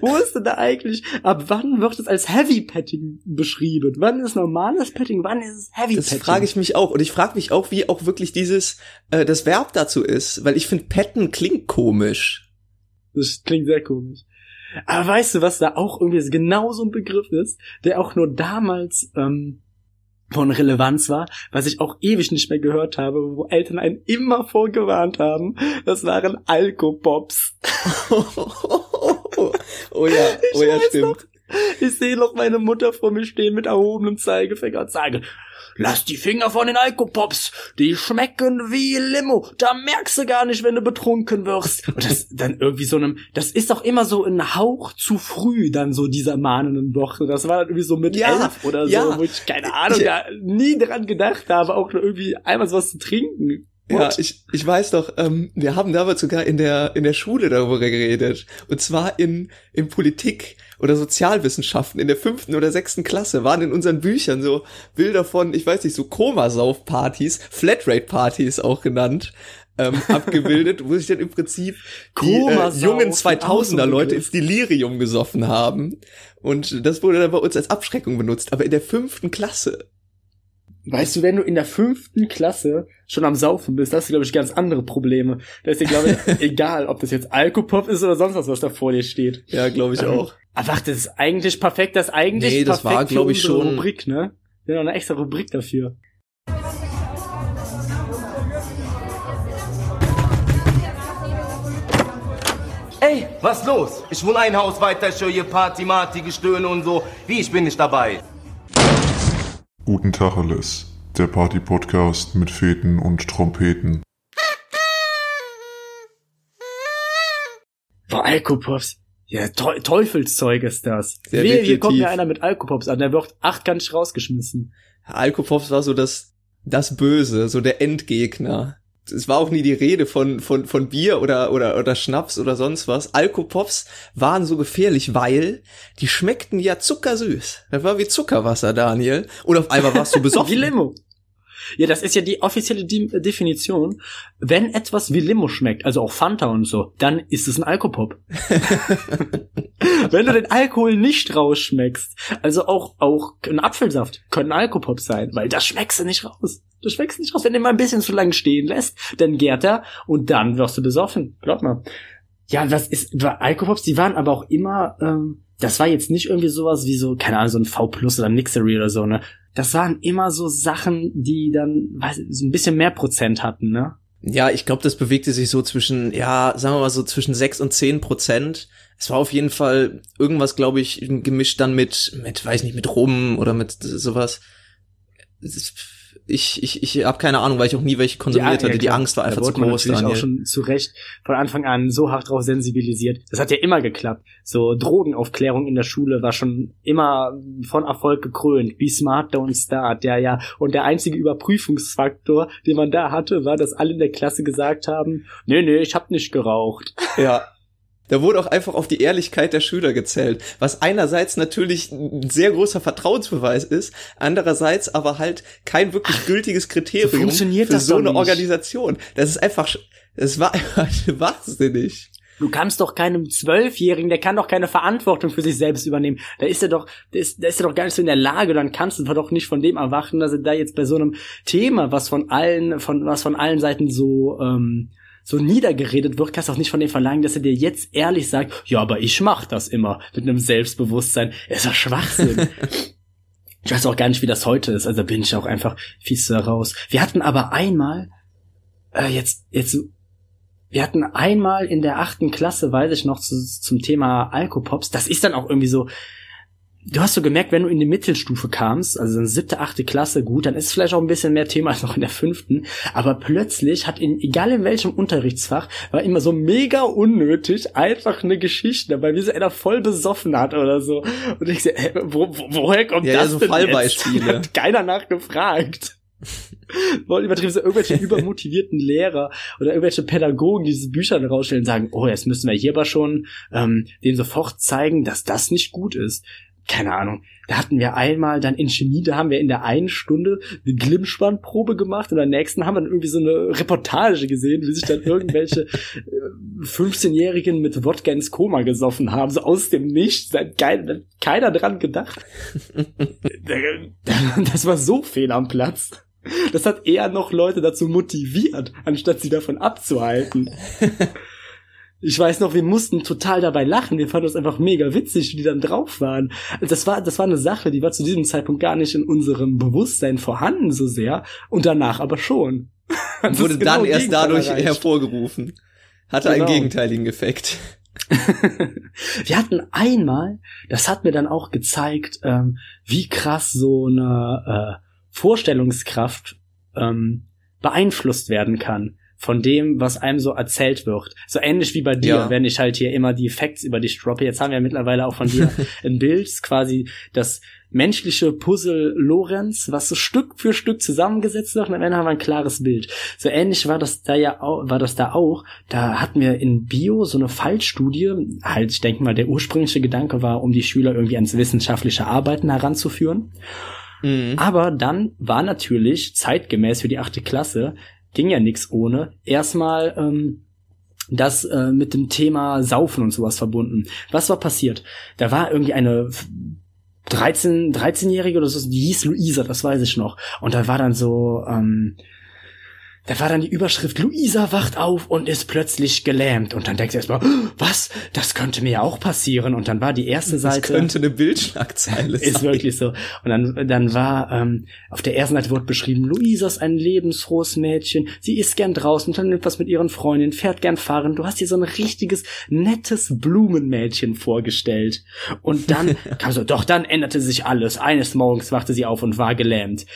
Wo ist denn da eigentlich, ab wann wird es als Heavy Petting beschrieben? Wann ist normales Petting, wann ist es Heavy Das Petting? frage ich mich auch. Und ich frage mich auch, wie auch wirklich dieses, äh, das Verb dazu ist. Weil ich finde, petten klingt komisch. Das klingt sehr komisch. Aber weißt du, was da auch irgendwie genau so ein Begriff ist, der auch nur damals ähm, von Relevanz war, was ich auch ewig nicht mehr gehört habe, wo Eltern einen immer vorgewarnt haben, das waren Alkopops. oh ja, oh ja, stimmt. noch. Ich sehe noch meine Mutter vor mir stehen mit erhobenem Zeigefinger und sage, lass die Finger von den Alkopops, die schmecken wie Limo, da merkst du gar nicht, wenn du betrunken wirst. Und das dann irgendwie so einem, das ist doch immer so ein Hauch zu früh, dann so dieser mahnenden Woche. Das war dann irgendwie so mit Ja, elf oder so, ja. wo ich, keine Ahnung, Ich- nie dran gedacht habe, auch nur irgendwie einmal sowas zu trinken. Ja, ich, ich weiß doch, ähm, wir haben damals sogar in der, in der Schule darüber geredet. Und zwar in, in Politik oder Sozialwissenschaften in der fünften oder sechsten Klasse waren in unseren Büchern so Bilder von, ich weiß nicht, so Komasauf-Partys, Flatrate-Partys auch genannt, ähm, abgebildet, wo sich dann im Prinzip die äh, jungen auch so ein 2000er Leute ins Delirium gesoffen haben. Und das wurde dann bei uns als Abschreckung benutzt, aber in der fünften Klasse. Weißt du, wenn du in der fünften Klasse schon am Saufen bist, hast du, glaube ich, ganz andere Probleme. Da ist dir, glaube ich, egal, ob das jetzt Alkopop ist oder sonst was, was da vor dir steht. Ja, glaube ich auch. Aber ach, das ist eigentlich perfekt, das ist eigentlich Nee, das perfekt war, glaub für ich, schon- Rubrik, ne? Wir haben noch eine extra Rubrik dafür. Ey, was los? Ich wohne ein Haus weiter, ich höre hier Party, Marty, Gestöhne und so. Wie, ich bin nicht dabei. Guten Tacheles, der Party-Podcast mit Feten und Trompeten. Boah, Alkopops. Ja, Teu Teufelszeug ist das. Sehr Wehe, hier kommt mir einer mit Alkopops an, der wird achtkantig rausgeschmissen. Alkopops war so das, das Böse, so der Endgegner. Es war auch nie die Rede von, von, von Bier oder, oder, oder Schnaps oder sonst was. Alkopops waren so gefährlich, weil die schmeckten ja zuckersüß. Das war wie Zuckerwasser, Daniel. Und auf einmal warst du Wie besoffen. Limo. Ja, das ist ja die offizielle De Definition. Wenn etwas wie Limo schmeckt, also auch Fanta und so, dann ist es ein Alkopop. Wenn du den Alkohol nicht rausschmeckst, also auch, auch ein Apfelsaft können Alkopop sein, weil das schmeckst du nicht raus. Du schmeckst nicht raus. Wenn du ihn mal ein bisschen zu lange stehen lässt, dann gärt er und dann wirst du besoffen. Glaub mal. Ja, was ist, Alkopops, die waren aber auch immer, ähm, das war jetzt nicht irgendwie sowas wie so, keine Ahnung, so ein V Plus oder Nixery oder so, ne? Das waren immer so Sachen, die dann, weiß so ein bisschen mehr Prozent hatten, ne? Ja, ich glaube, das bewegte sich so zwischen, ja, sagen wir mal so zwischen sechs und zehn Prozent. Es war auf jeden Fall irgendwas, glaube ich, gemischt dann mit, mit, weiß nicht, mit Rum oder mit sowas. Ich, ich, ich habe keine Ahnung, weil ich auch nie welche konsumiert ja, hatte. Die klar. Angst war Da einfach zu wurde groß. natürlich Daniel. auch schon zu Recht von Anfang an so hart drauf sensibilisiert. Das hat ja immer geklappt. So Drogenaufklärung in der Schule war schon immer von Erfolg gekrönt. Be smart, don't start. Ja, ja. Und der einzige Überprüfungsfaktor, den man da hatte, war, dass alle in der Klasse gesagt haben, nee, nee, ich hab nicht geraucht. Ja. Da wurde auch einfach auf die Ehrlichkeit der Schüler gezählt, was einerseits natürlich ein sehr großer Vertrauensbeweis ist, andererseits aber halt kein wirklich gültiges Kriterium So für so eine nicht. Organisation. Das ist einfach, das war einfach wahnsinnig. Du kannst doch keinem Zwölfjährigen, der kann doch keine Verantwortung für sich selbst übernehmen. Da ist er doch, da ist, da ist er doch gar nicht so in der Lage. Dann kannst du doch nicht von dem erwarten, dass er da jetzt bei so einem Thema, was von allen, von was von allen Seiten so ähm, so niedergeredet wird, kannst du auch nicht von dem verlangen, dass er dir jetzt ehrlich sagt, ja, aber ich mach das immer mit einem Selbstbewusstsein. ist doch Schwachsinn. Ich weiß auch gar nicht, wie das heute ist. Also bin ich auch einfach fies raus. Wir hatten aber einmal, äh, jetzt, jetzt wir hatten einmal in der achten Klasse, weiß ich noch, zu, zum Thema Alkopops. Das ist dann auch irgendwie so. Du hast so gemerkt, wenn du in die Mittelstufe kamst, also in siebte, achte Klasse, gut, dann ist es vielleicht auch ein bisschen mehr Thema als noch in der fünften. Aber plötzlich hat in, egal in welchem Unterrichtsfach, war immer so mega unnötig einfach eine Geschichte dabei, wie so einer voll besoffen hat oder so. Und ich so, hä, wo, wo, woher kommt Ja, ja, das so denn Fallbeispiele. Jetzt? Hat keiner nachgefragt. Wollen übertrieben so irgendwelche übermotivierten Lehrer oder irgendwelche Pädagogen, die diese Bücher rausstellen, sagen, oh, jetzt müssen wir hier aber schon ähm, denen sofort zeigen, dass das nicht gut ist. Keine Ahnung. Da hatten wir einmal dann in Chemie, da haben wir in der einen Stunde eine Glimmspannprobe gemacht und in der nächsten haben wir dann irgendwie so eine Reportage gesehen, wie sich dann irgendwelche äh, 15-Jährigen mit Wodka ins Koma gesoffen haben, so aus dem Nichts. Da hat kein- da hat keiner dran gedacht. Das war so fehl am Platz. Das hat eher noch Leute dazu motiviert, anstatt sie davon abzuhalten. Ich weiß noch, wir mussten total dabei lachen. Wir fanden das einfach mega witzig, wie die dann drauf waren. Das war, das war eine Sache, die war zu diesem Zeitpunkt gar nicht in unserem Bewusstsein vorhanden so sehr und danach aber schon. Das Wurde genau dann erst dadurch erreicht. hervorgerufen. Hatte einen Genau. gegenteiligen Effekt. Wir hatten einmal, das hat mir dann auch gezeigt, ähm, wie krass so eine äh, Vorstellungskraft ähm, beeinflusst werden kann von dem, was einem so erzählt wird. So ähnlich wie bei dir, Ja. wenn ich halt hier immer die Facts über dich droppe. Jetzt haben wir mittlerweile auch von dir ein Bild, quasi das menschliche Puzzle Lorenz, was so Stück für Stück zusammengesetzt wird und am Ende haben wir ein klares Bild. So ähnlich war das da ja auch, war das da auch. Da hatten wir in Bio so eine Fallstudie, halt, ich denke mal, der ursprüngliche Gedanke war, um die Schüler irgendwie ans wissenschaftliche Arbeiten heranzuführen. Mhm. Aber dann war natürlich zeitgemäß für die achte Klasse, ging ja nix ohne, erstmal ähm, das äh, mit dem Thema Saufen und sowas verbunden. Was war passiert? Da war irgendwie eine 13, 13-Jährige oder so, die hieß Luisa, das weiß ich noch. Und da war dann so, ähm, da war dann die Überschrift, Luisa wacht auf und ist plötzlich gelähmt. Und dann denkst du erstmal, was? Das könnte mir ja auch passieren. Und dann war die erste Das Seite. könnte eine Bildschlagzeile Ist sein. wirklich so. Und dann, dann war, ähm, auf der ersten Seite wurde beschrieben, Luisa ist ein lebensfrohes Mädchen, sie ist gern draußen, unternimmt was mit ihren Freundinnen, fährt gern fahren. Du hast dir so ein richtiges, nettes Blumenmädchen vorgestellt. Und dann kam so, doch dann änderte sich alles. Eines Morgens wachte sie auf und war gelähmt.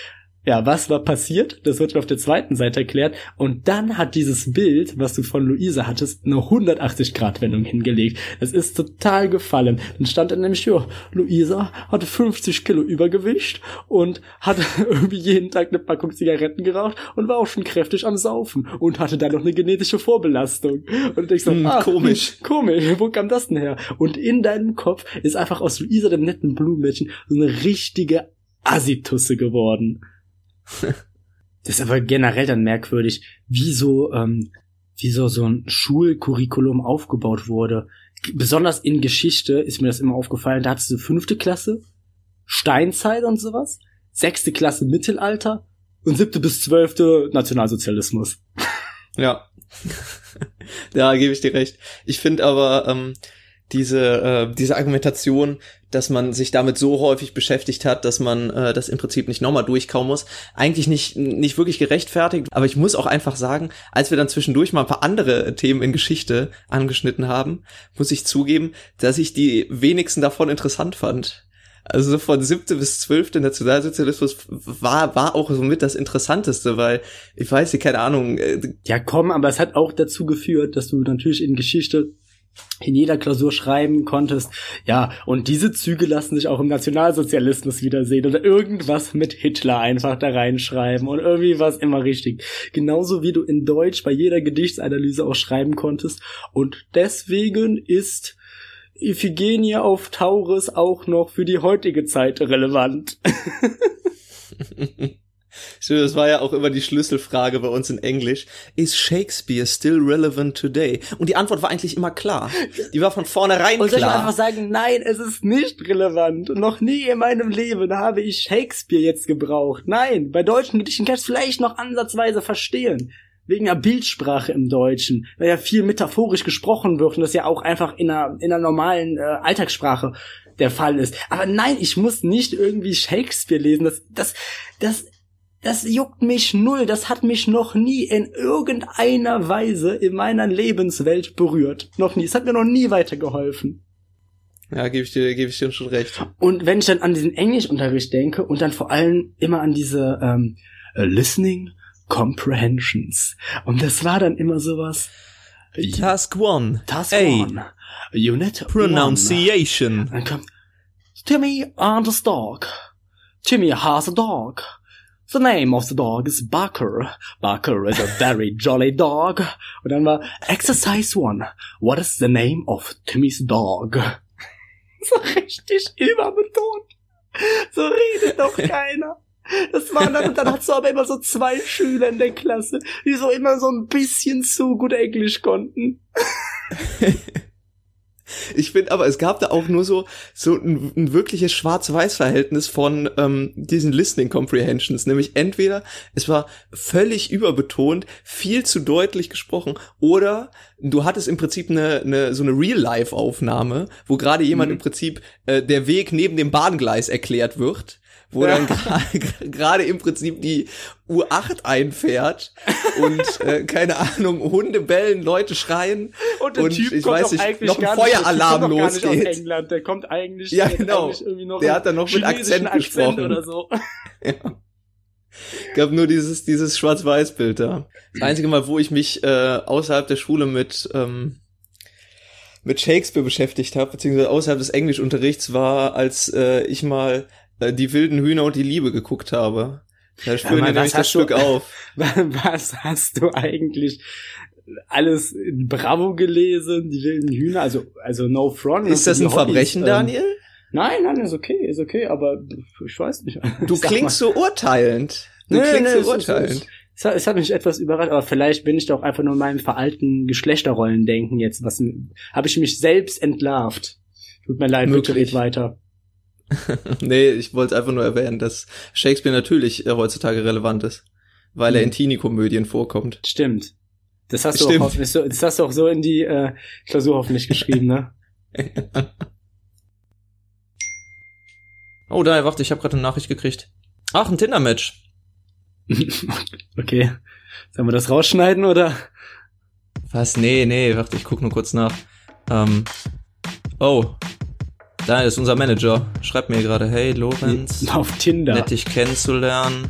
Ja, was war passiert? Das wird auf der zweiten Seite erklärt. Und dann hat dieses Bild, was du von Luisa hattest, eine 180-Grad-Wendung hingelegt. Es ist total gefallen. Dann stand da nämlich, ja, Luisa hatte 50 Kilo Übergewicht und hat irgendwie jeden Tag eine Packung Zigaretten geraucht und war auch schon kräftig am Saufen und hatte dann noch eine genetische Vorbelastung. Und ich so, Hm, ah, komisch. hm, komisch, wo kam das denn her? Und in deinem Kopf ist einfach aus Luisa, dem netten Blumenmädchen, so eine richtige Assitusse geworden. Das ist aber generell dann merkwürdig, wie so, ähm, wie so, so ein Schulcurriculum aufgebaut wurde. Besonders in Geschichte ist mir das immer aufgefallen. Da hattest du fünfte Klasse, Steinzeit und sowas, sechste Klasse Mittelalter und siebte bis zwölfte Nationalsozialismus. Ja. da gebe ich dir recht. Ich finde aber ähm, diese, äh, diese Argumentation, dass man sich damit so häufig beschäftigt hat, dass man äh, das im Prinzip nicht nochmal durchkauen muss, eigentlich nicht, nicht wirklich gerechtfertigt. Aber ich muss auch einfach sagen, als wir dann zwischendurch mal ein paar andere Themen in Geschichte angeschnitten haben, muss ich zugeben, dass ich die wenigsten davon interessant fand. Also von siebte bis zwölfte Nationalsozialismus war, war auch somit das Interessanteste, weil ich weiß nicht, keine Ahnung. äh, Ja, komm, aber es hat auch dazu geführt, dass du natürlich in Geschichte in jeder Klausur schreiben konntest, ja, und diese Züge lassen sich auch im Nationalsozialismus wiedersehen oder irgendwas mit Hitler einfach da reinschreiben und irgendwie war immer richtig. Genauso wie du in Deutsch bei jeder Gedichtsanalyse auch schreiben konntest und deswegen ist Iphigenie auf Tauris auch noch für die heutige Zeit relevant. Stimmt, das war ja auch immer die Schlüsselfrage bei uns in Englisch. Is Shakespeare still relevant today? Und die Antwort war eigentlich immer klar. Die war von vornherein Und soll ich klar. einfach sagen, nein, es ist nicht relevant. Noch nie in meinem Leben habe ich Shakespeare jetzt gebraucht. Nein, bei deutschen Gedichten kann ich es vielleicht noch ansatzweise verstehen. Wegen der Bildsprache im Deutschen, weil ja viel metaphorisch gesprochen wird und das ja auch einfach in einer, in einer normalen äh, Alltagssprache der Fall ist. Aber nein, ich muss nicht irgendwie Shakespeare lesen. Das, das, das, das juckt mich null. Das hat mich noch nie in irgendeiner Weise in meiner Lebenswelt berührt. Noch nie. Es hat mir noch nie weitergeholfen. Ja, gebe ich dir, gebe ich dir schon recht. Und wenn ich dann an diesen Englischunterricht denke und dann vor allem immer an diese ähm, äh, Listening Comprehensions. Und das war dann immer sowas. Task one. Task A. one. Unit one. Pronunciation. Dann kommt Timmy and his dog. Timmy has a dog. The name of the dog is Barker. Barker is a very jolly dog. Und dann war Exercise one. What is the name of Timmys dog? So richtig überbetont. So redet doch keiner. Das waren dann, und dann hast du aber immer so zwei Schüler in der Klasse, die so immer so ein bisschen zu gut Englisch konnten. Ich finde aber, es gab da auch nur so, so ein, ein wirkliches Schwarz-Weiß-Verhältnis von ähm, diesen Listening Comprehensions. Nämlich entweder es war völlig überbetont, viel zu deutlich gesprochen, oder du hattest im Prinzip eine, eine so eine Real-Life-Aufnahme, wo gerade jemand Mhm. im Prinzip äh, der Weg neben dem Bahngleis erklärt wird. Wo Ja. dann gra- gerade im Prinzip die U8 einfährt und äh, keine Ahnung, Hunde bellen, Leute schreien Und der und Typ ich kommt weiß nicht, eigentlich noch ein Feueralarm nicht losgeht. England, der kommt eigentlich, Ja, genau. eigentlich irgendwie noch Der hat dann noch mit chinesischen Akzent gesprochen. oder so. gab nur dieses, dieses Schwarz-Weiß-Bild da. Das einzige Mal, wo ich mich äh, außerhalb der Schule mit, ähm, mit Shakespeare beschäftigt habe, beziehungsweise außerhalb des Englischunterrichts, war, als äh, ich mal äh, die wilden Hühner und die Liebe geguckt habe. Da spüren Mann, wir nämlich was das hast du- Stück auf. Was hast du eigentlich alles in Bravo gelesen, die wilden Hühner, also, also no front. Ist das ein Verbrechen, ähm, Daniel? Nein, nein, ist okay, ist okay, aber ich weiß nicht. Du klingst so urteilend. Du Nee, klingst nee, so es urteilend. Es hat, es hat mich etwas überrascht, aber vielleicht bin ich doch einfach nur in meinem veralten Geschlechterrollendenken jetzt. Was habe ich mich selbst entlarvt? Tut mir leid, bitte Möglich. red weiter. nee, ich wollte einfach nur erwähnen, dass Shakespeare natürlich äh, heutzutage relevant ist, weil er Mhm. in Teenie-Komödien vorkommt. Stimmt. Das hast du Stimmt. auch hoffentlich so, das hast du auch so in die äh, Klausur hoffentlich geschrieben, ne? Oh, da, warte, ich habe gerade eine Nachricht gekriegt. Ach, ein Tinder-Match. okay. Sollen wir das rausschneiden oder? Was? Nee, nee, warte, ich guck nur kurz nach. Ähm, oh, da ist unser Manager. Schreibt mir gerade, hey Lorenz, Auf Tinder. nett dich kennenzulernen.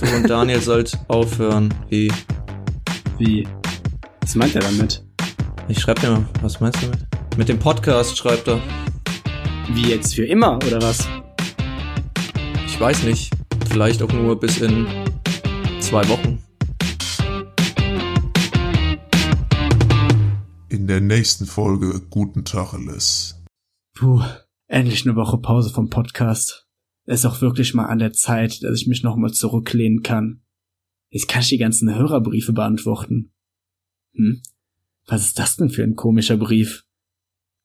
Du und Daniel sollt aufhören. Wie? Wie? Was meint er damit? Ich schreib dir mal, was meinst du damit? Mit dem Podcast schreibt er. Wie jetzt für immer oder was? Ich weiß nicht. Vielleicht auch nur bis in zwei Wochen. In der nächsten Folge Guten Tacheles. Puh, endlich eine Woche Pause vom Podcast. Ist auch wirklich mal an der Zeit, dass ich mich nochmal zurücklehnen kann. Jetzt kann ich die ganzen Hörerbriefe beantworten. Hm? Was ist das denn für ein komischer Brief?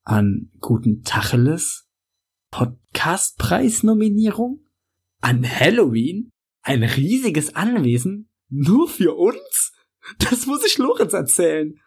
An Guten Tacheles? Podcastpreisnominierung? An Halloween? Ein riesiges Anwesen? Nur für uns? Das muss ich Lorenz erzählen.